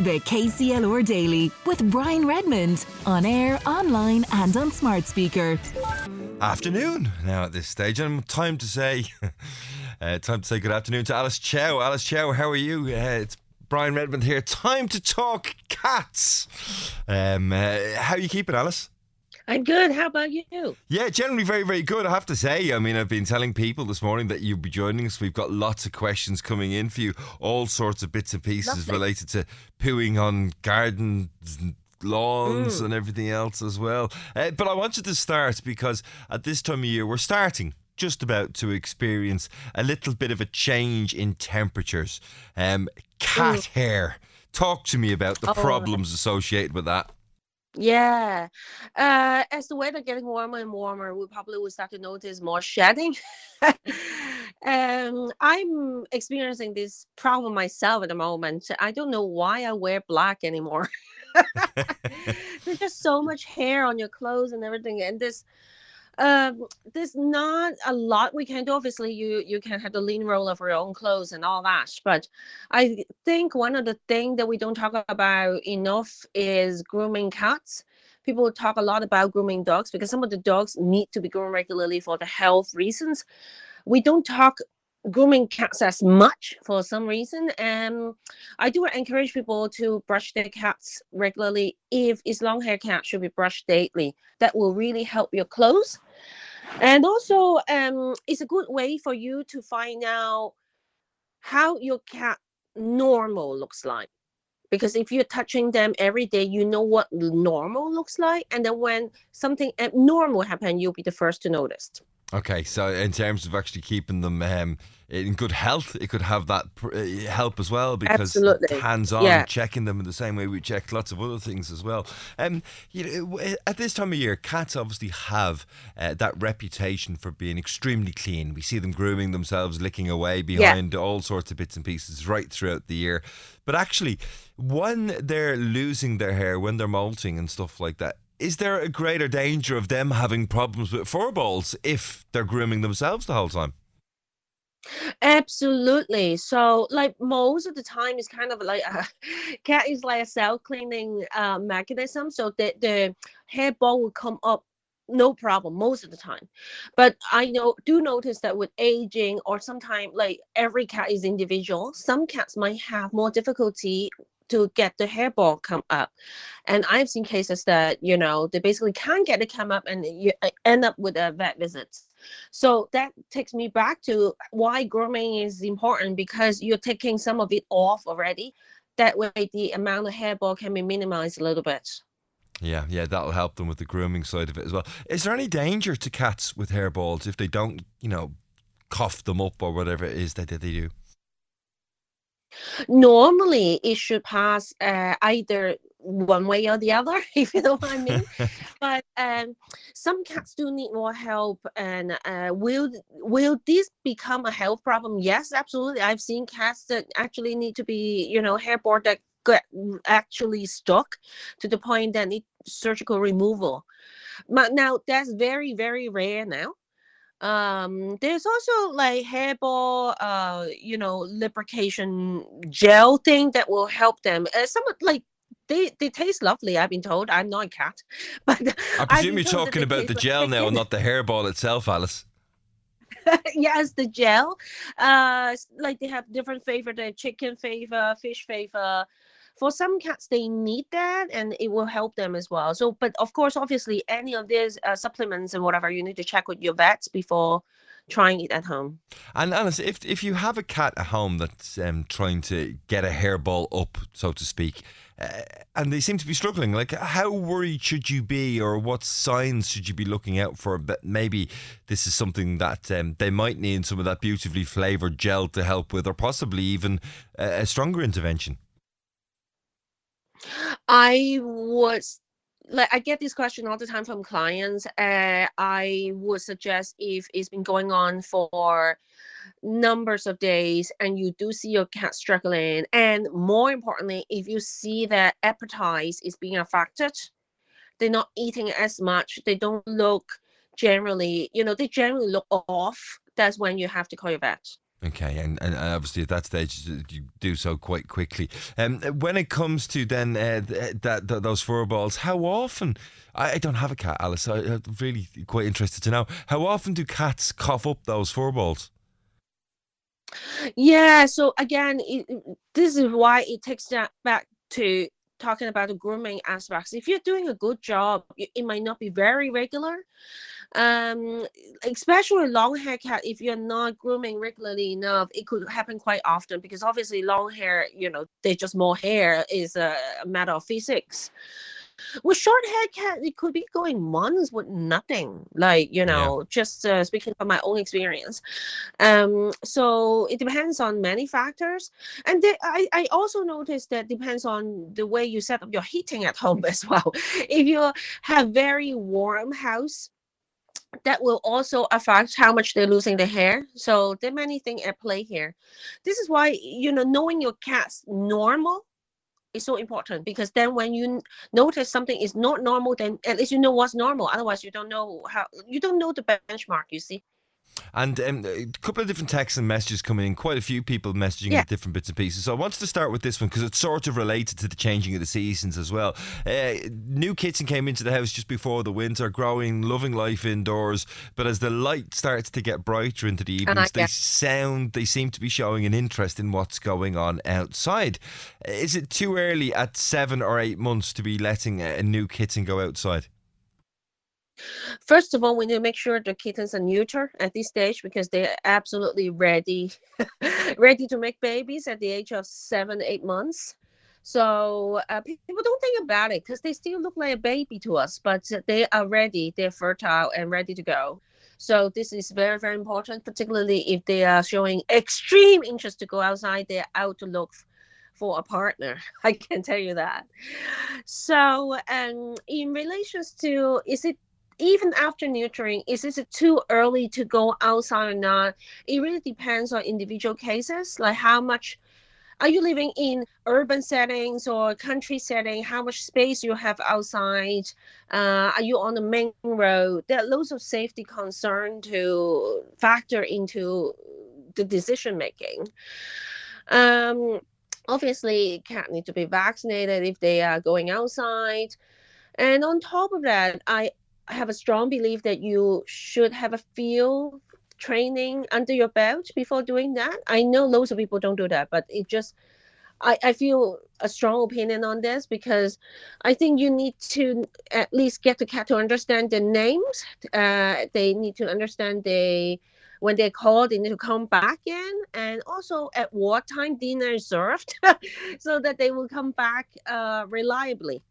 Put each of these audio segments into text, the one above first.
The KCLR Daily with Brian Redmond on air, online, and on smart speaker. Afternoon now at this stage, and time to say, uh, time to say good afternoon to Alice Chau. Alice Chau, how are you? Uh, it's Brian Redmond here. Time to talk cats. Um, uh, how you keeping, Alice? I'm good. How about you? Yeah, generally very, very good. I have to say. I mean, I've been telling people this morning that you'll be joining us. We've got lots of questions coming in for you, all sorts of bits and pieces Lovely. related to pooing on gardens and lawns Mm. and everything else as well. Uh, but I wanted to start because at this time of year, we're starting. Just about to experience a little bit of a change in temperatures. Um, cat hair. Talk to me about the Oh. problems associated with that. Yeah. Uh, as the weather getting warmer and warmer, we probably will start to notice more shedding. um, I'm experiencing this problem myself at the moment. I don't know why I wear black anymore. There's just so much hair on your clothes and everything, and this. Um, there's not a lot we can do. Obviously, you you can have the lean roll of your own clothes and all that. But I think one of the things that we don't talk about enough is grooming cats. People talk a lot about grooming dogs because some of the dogs need to be groomed regularly for the health reasons. We don't talk grooming cats as much for some reason. Um, I do encourage people to brush their cats regularly. If it's long hair cat, should be brushed daily. That will really help your clothes. And also, um, it's a good way for you to find out how your cat normal looks like. Because if you're touching them every day, you know what normal looks like. And then when something abnormal happens, you'll be the first to notice. Okay, so in terms of actually keeping them um, in good health, it could have that pr- uh, help as well because Absolutely. hands-on Yeah. checking them in the same way we check lots of other things as well. Um, you know, at this time of year, cats obviously have uh, that reputation for being extremely clean. We see them grooming themselves, licking away behind all sorts of bits and pieces right throughout the year. But actually, when they're losing their hair, when they're molting and stuff like that, is there a greater danger of them having problems with fur balls if they're grooming themselves the whole time? Absolutely. So, like most of the time, it's kind of like a cat is like a self cleaning uh, mechanism. So that the the hairball will come up no problem most of the time. But I know do notice that with aging or sometimes like every cat is individual. Some cats might have more difficulty to get the hairball come up. And I've seen cases that, you know, they basically can't get it come up and you uh, end up with a vet visit. So that takes me back to why grooming is important because you're taking some of it off already. That way, the amount of hairball can be minimized a little bit. Yeah, yeah, that'll help them with the grooming side of it as well. Is there any danger to cats with hairballs if they don't, you know, cough them up or whatever it is that that they do? Normally, it should pass uh, either one way or the other, if you know what I mean. but um, some cats do need more help. And uh, will will this become a health problem? Yes, absolutely. I've seen cats that actually need to be, you know, hairball that get actually stuck to the point that need surgical removal. But now that's very very rare now. Um, there's also like hairball, uh, you know, lubrication gel thing that will help them. Uh, some like they they taste lovely. I've been told. I'm not a cat, but I presume you're talking about the gel like now and not the hairball itself, Alice. yes, the gel. Uh, like they have different flavor, the chicken flavor, fish flavor. For some cats, they need that, and it will help them as well. So, but of course, obviously, any of these uh, supplements and whatever, you need to check with your vets before trying it at home. And Alice, if if you have a cat at home that's um, trying to get a hairball up, so to speak, uh, and they seem to be struggling, like how worried should you be, or what signs should you be looking out for? But maybe this is something that um, they might need some of that beautifully flavored gel to help with, or possibly even a, a stronger intervention. I would like I get this question all the time from clients. Uh, I would suggest if it's been going on for numbers of days and you do see your cat struggling, and more importantly, if you see that appetite is being affected, they're not eating as much, they don't look generally, you know, they generally look off. That's when you have to call your vet. Okay, and, and obviously at that stage you do so quite quickly. Um, when it comes to then uh, that, that those fur balls, how often? I, I don't have a cat, Alice. I, I'm really quite interested to know how often do cats cough up those fur balls? Yeah. So again, it, this is why it takes that back to talking about the grooming aspects. If you're doing a good job, it might not be very regular. Um, especially long hair cat, if you're not grooming regularly enough, it could happen quite often because obviously long hair, you know, they just more hair is a matter of physics with short hair cat it could be going months with nothing like you know yeah. just uh, speaking from my own experience um so it depends on many factors and they, I, I also noticed that depends on the way you set up your heating at home as well if you have very warm house that will also affect how much they're losing the hair. So there are many things at play here. This is why you know knowing your cat's normal is so important because then when you notice something is not normal, then at least you know what's normal. Otherwise, you don't know how you don't know the benchmark. You see. And um, a couple of different texts and messages coming in, quite a few people messaging yeah. different bits and pieces. So I wanted to start with this one because it's sort of related to the changing of the seasons as well. Uh, new kitten came into the house just before the winter, growing, loving life indoors. But as the light starts to get brighter into the evenings, they sound, they seem to be showing an interest in what's going on outside. Is it too early at seven or eight months to be letting a new kitten go outside? First of all, we need to make sure the kittens are neutered at this stage because they're absolutely ready, ready to make babies at the age of seven, eight months. So uh, people don't think about it because they still look like a baby to us, but they are ready, they're fertile and ready to go. So this is very, very important, particularly if they are showing extreme interest to go outside. They're out to look for a partner. I can tell you that. So, um, in relations to is it even after neutering, is it too early to go outside or not? It really depends on individual cases, like how much are you living in urban settings or country setting? How much space you have outside? Uh, are you on the main road? There are loads of safety concern to factor into the decision making. Um, obviously cat need to be vaccinated if they are going outside. And on top of that I have a strong belief that you should have a field training under your belt before doing that. I know loads of people don't do that, but it just I, I feel a strong opinion on this because I think you need to at least get the cat to understand the names. Uh, they need to understand they when they're called, they need to come back in, and also at what time dinner is served, so that they will come back uh, reliably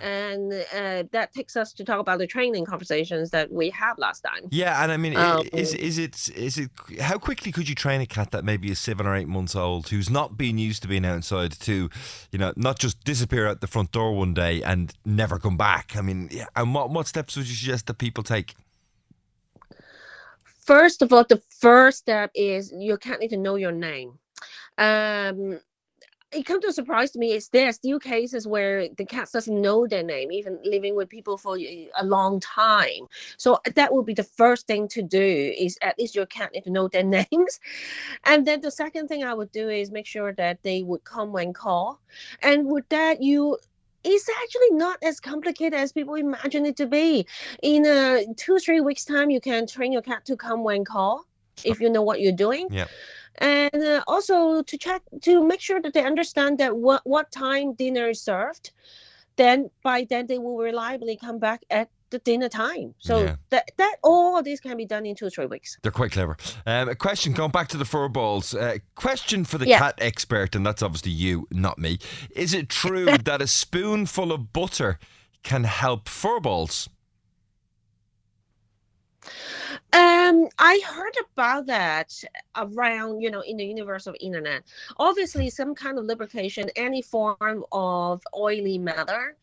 and uh, that takes us to talk about the training conversations that we had last time. Yeah, and I mean, um, is is it is it how quickly could you train a cat that maybe is seven or eight months old who's not been used to being outside to, you know, not just disappear out the front door one day and never come back? I mean, yeah, and what what steps would you suggest that people take? First of all, the first step is your cat need to know your name. Um, it comes to a surprise to me is there are still cases where the cat doesn't know their name even living with people for a long time. So uh, that would be the first thing to do is at least your cat need to know their names. And then the second thing i would do is make sure that they would come when call and with that you it's actually not as complicated as people imagine it to be. In a two three weeks time you can train your cat to come when call if you know what you're doing. Yeah and uh, also to check to make sure that they understand that what what time dinner is served then by then they will reliably come back at the dinner time. So yeah. that that all this can be done in two or three weeks. They're quite clever. Um, a question going back to the fur balls. Uh, question for the yeah. cat expert, and that's obviously you, not me. Is it true that a spoonful of butter can help fur balls? Um, I heard about that around, you know, in the universe of internet. Obviously, some kind of lubrication, any form of oily matter,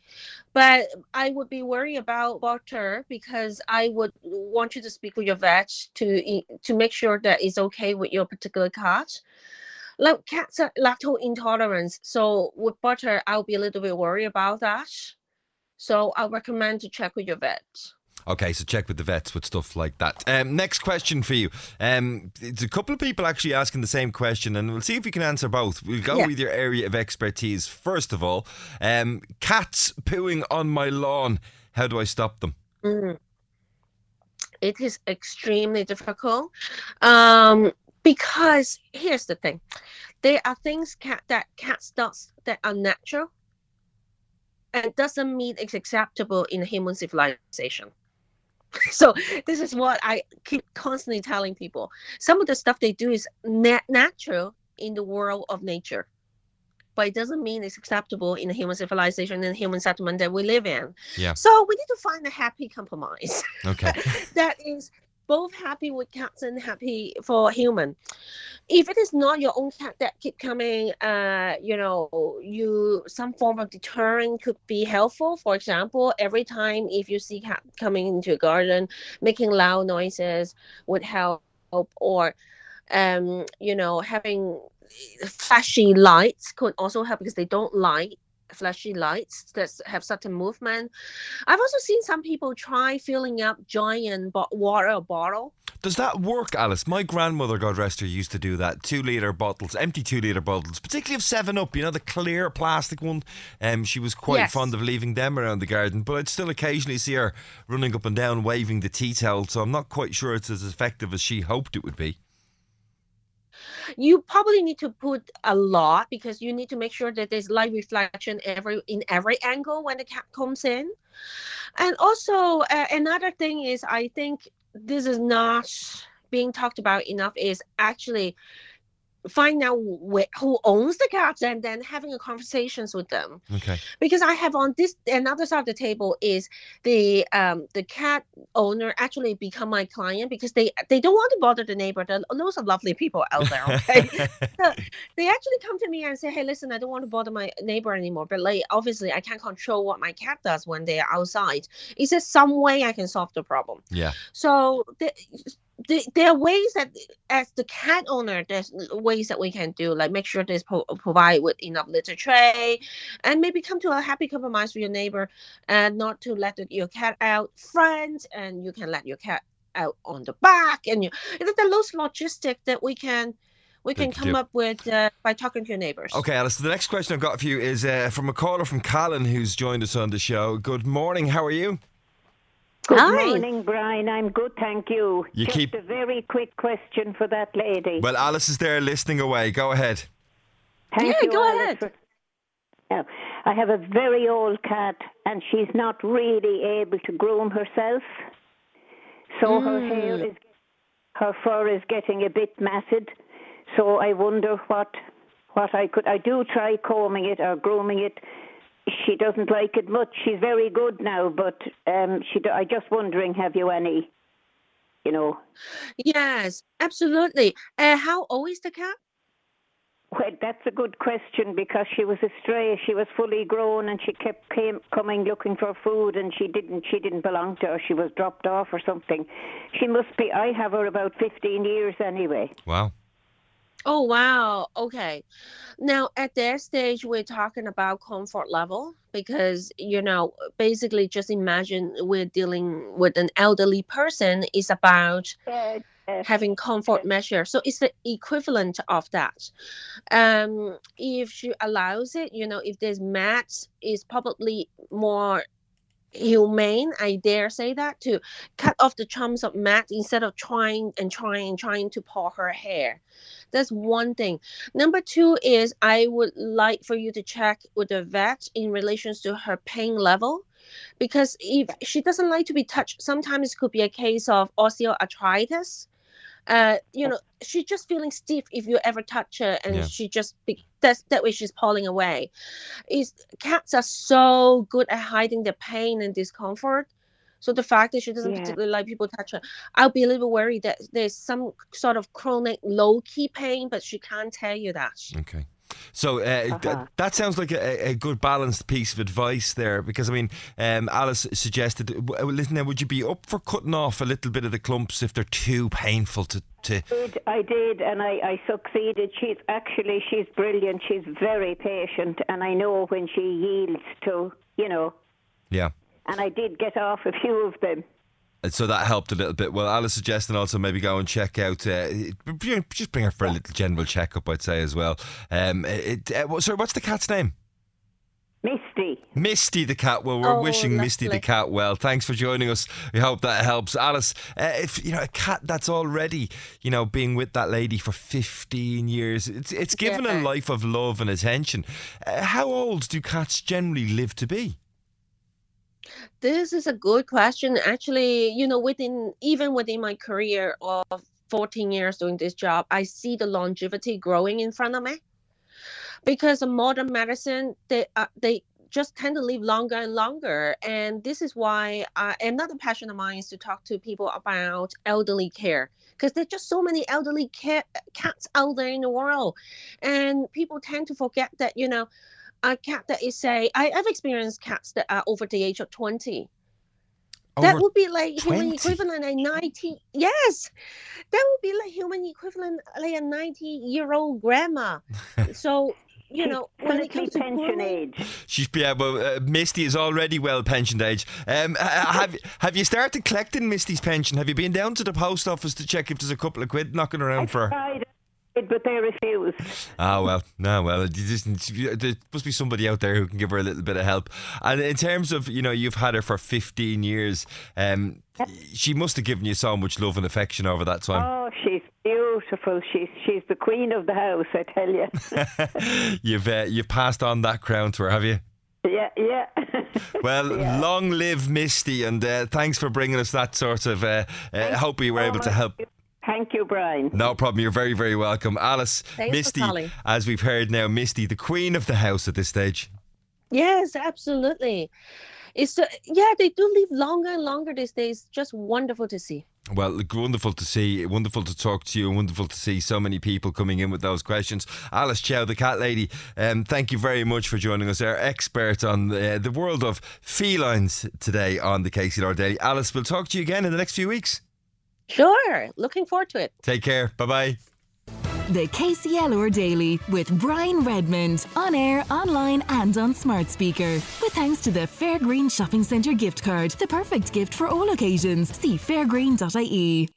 but I would be worried about butter because I would want you to speak with your vet to to make sure that it's okay with your particular cat. Like cats are lactose intolerance, so with butter, I'll be a little bit worried about that. So I recommend to check with your vet. Okay, so check with the vets with stuff like that. Um, next question for you. Um, it's a couple of people actually asking the same question, and we'll see if we can answer both. We'll go Yeah. with your area of expertise. First of all, um, cats pooing on my lawn. How do I stop them? it is extremely difficult um, because here's the thing there are things cat that cats does that are natural and doesn't mean it's acceptable in human civilization so this is what i keep constantly telling people some of the stuff they do is nat- natural in the world of nature but it doesn't mean it's acceptable in the human civilization and human settlement that we live in Yeah. so we need to find a happy compromise Okay. that is both happy with cats and happy for human. If it is not your own cat that keep coming, uh, you know, you some form of deterrent could be helpful. For example, every time if you see cat coming into your garden, making loud noises would help, or um, you know, having flashy lights could also help because they don't like flashy lights that have certain movement. I've also seen some people try filling up giant bo- water bottle. Does that work, Alice? My grandmother, God rest her, used to do that. Two litre bottles, empty two litre bottles, particularly of 7 Up, you know, the clear plastic one. Um, she was quite Yes. fond of leaving them around the garden, but I'd still occasionally see her running up and down waving the tea towel, so I'm not quite sure it's as effective as she hoped it would be. You probably need to put a lot because you need to make sure that there's light reflection every in every angle when the cat comes in. And also uh, another thing is I think this is not being talked about enough is actually find out wh- who owns the cats and then having a conversations with them Okay. because I have on this another side of the table is the um the cat owner actually become my client because they they don't want to bother the neighbor. There are loads of lovely people out there. Okay, So they actually come to me and say, "Hey, listen, I don't want to bother my neighbor anymore, but like obviously I can't control what my cat does when they are outside. Is there some way I can solve the problem?" yeah. So the, the, there are ways that, as the cat owner, there's ways that we can do, like make sure there's pro- provide with enough litter tray, and maybe come to a happy compromise with your neighbor, and not to let the, your cat out front, and you can let your cat out on the back, and you there are those logistic that we can we can come do. up with uh, by talking to your neighbors. Okay, Alice, the next question I've got for you is uh, from a caller from Callan who's joined us on the show. Good morning, how are you? Good Hi. morning, Brian. I'm good, thank you. You Just keep- a very quick question for that lady. Well, Alice is there listening away. Go ahead. Thank Yeah, you, go Alice, ahead. for- Now, I have a very old cat, and she's not really able to groom herself. So her hair mm. is, her fur is getting a bit matted. So I wonder what, what I could. I do try combing it or grooming it. She doesn't like it much. She's very good now, but um, she. do- I just wondering, have you any, you know, Yes, absolutely. Uh, how old is the cat? Well, that's a good question because she was a stray. She was fully grown, and she kept came, coming looking for food, and she didn't. She didn't belong to her. She was dropped off or something. She must be. I have her about fifteen years anyway. Wow. Oh wow. Okay. Now at that stage we're talking about comfort level because you know basically just imagine we're dealing with an elderly person is about uh, having comfort measure. So it's the equivalent of that. Um if she allows it, you know, if there's mats is probably more humane, I dare say that, to cut off the chunks of mat instead of trying and trying and trying to pull her hair. That's one thing. Number two is I would like for you to check with the vet in relations to her pain level. Because if she doesn't like to be touched, sometimes it could be a case of osteoarthritis. Uh, you know, she's just feeling stiff if you ever touch her, and Yeah. she just be, that's that way she's pulling away. Is cats are so good at hiding their pain and discomfort. So the fact that she doesn't Yeah. particularly like people touch her, I'll be a little bit worried that there's some sort of chronic low key pain, but she can't tell you that. Okay. So uh, Uh-huh. that sounds like a, a good balanced piece of advice there, because I mean, um, Alice suggested. w- Listen, now, would you be up for cutting off a little bit of the clumps if they're too painful to? to did- I did, and I, I succeeded. She's actually she's brilliant. She's very patient, and I know when she yields to, you know. yeah. And I did get off a few of them. And so that helped a little bit. Well, Alice suggesting also maybe go and check out, uh, just bring her for a little general checkup, I'd say as well. Um, it, uh, sorry, what's the cat's name? Misty. Misty the cat. Well, we're Oh, wishing Misty the cat well. Thanks for joining us. We hope that helps. Alice, uh, if you know a cat that's already, you know, being with that lady for 15 years, it's it's given a life of love and attention. Uh, how old do cats generally live to be? This is a good question. Actually, you know, within even within my career of 14 years doing this job, I see the longevity growing in front of me. Because of modern medicine, they uh, they just tend to live longer and longer, and this is why uh, another passion of mine is to talk to people about elderly care. Because there's just so many elderly ca- cats out there in the world, and people tend to forget that you know a cat that is say I, I've experienced cats that are over the age of 20 that would be like 20? human equivalent a 90 yes that would be like human equivalent like a 90 year old grandma so you know when it comes to pension age. She's yeah, well, uh, Misty is already well pensioned age. Um, have have you started collecting Misty's pension? Have you been down to the post office to check if there's a couple of quid knocking around for her? Tried it, but they refused. Ah well, no, well, there must be somebody out there who can give her a little bit of help. And in terms of, you know, you've had her for 15 years. Um, she must have given you so much love and affection over that time. Oh, she's beautiful. She's she's the queen of the house, I tell you. you've uh, you've passed on that crown to her, have you? yeah, yeah. Well, Yeah. long live Misty, and uh, thanks for bringing us that sort of. Uh, uh, hope we were so able to help. Thank you, Brian. No problem. You're very, very welcome, Alice. Thanks for Misty, calling. as we've heard now, Misty, the queen of the house at this stage. yes absolutely it's uh, yeah they do live longer and longer these days just wonderful to see Well, wonderful to see, wonderful to talk to you, and wonderful to see so many people coming in with those questions. Alice Chau, the cat lady, um, thank you very much for joining us, our expert on the, the world of felines today on the KCLR Daily. Alice, we'll talk to you again in the next few weeks. Sure looking forward to it Take care. Bye bye. The KCLR Daily with Brian Redmond on air, online, and on smart speaker. With thanks to the Fairgreen Shopping Centre gift card, the perfect gift for all occasions. See fairgreen.ie.